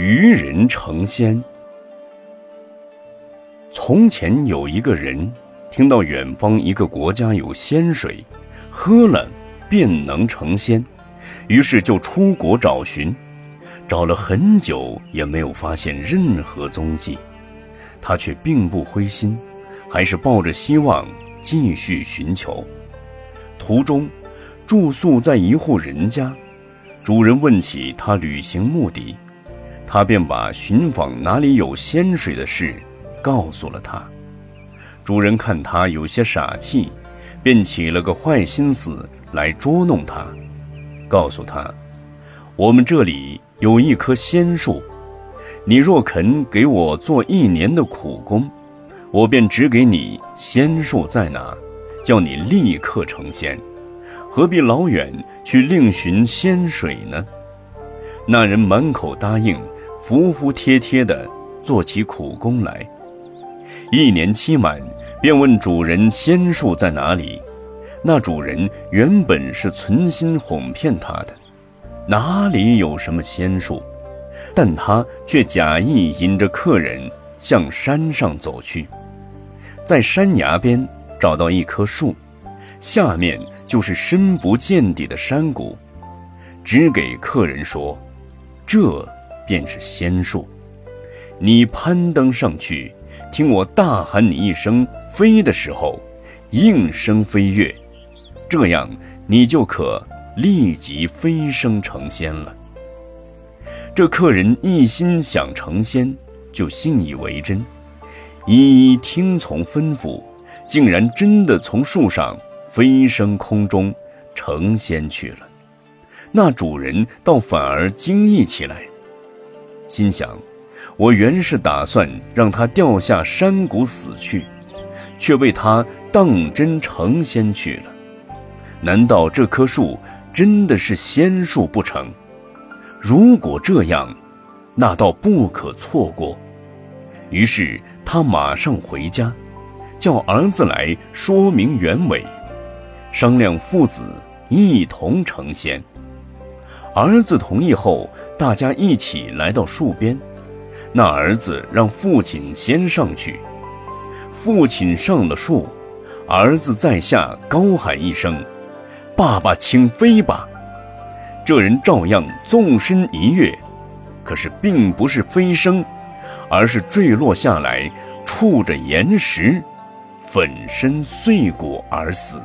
愚人成仙。从前有一个人，听到远方一个国家有仙水，喝了便能成仙，于是就出国找寻，找了很久也没有发现任何踪迹。他却并不灰心，还是抱着希望继续寻求。途中，住宿在一户人家，主人问起他旅行目的。他便把寻访哪里有仙水的事告诉了他。主人看他有些傻气，便起了个坏心思来捉弄他，告诉他：“我们这里有一棵仙树，你若肯给我做一年的苦工，我便指给你仙树在哪，叫你立刻成仙。何必老远去另寻仙水呢？”那人满口答应。服服帖帖地做起苦工来，一年期满，便问主人仙术在哪里。那主人原本是存心哄骗他的，哪里有什么仙术？但他却假意引着客人向山上走去，在山崖边找到一棵树，下面就是深不见底的山谷，只给客人说：“这。”便是仙树，你攀登上去，听我大喊你一声“飞”的时候，应声飞跃，这样你就可立即飞升成仙了。这客人一心想成仙，就信以为真，一一听从吩咐，竟然真的从树上飞升空中，成仙去了。那主人倒反而惊异起来。心想，我原是打算让他掉下山谷死去，却被他当真成仙去了。难道这棵树真的是仙树不成？如果这样，那倒不可错过。于是他马上回家，叫儿子来说明原委，商量父子一同成仙。儿子同意后，大家一起来到树边。那儿子让父亲先上去。父亲上了树，儿子在下高喊一声：“爸爸，请飞吧！”这人照样纵身一跃，可是并不是飞升，而是坠落下来，触着岩石，粉身碎骨而死。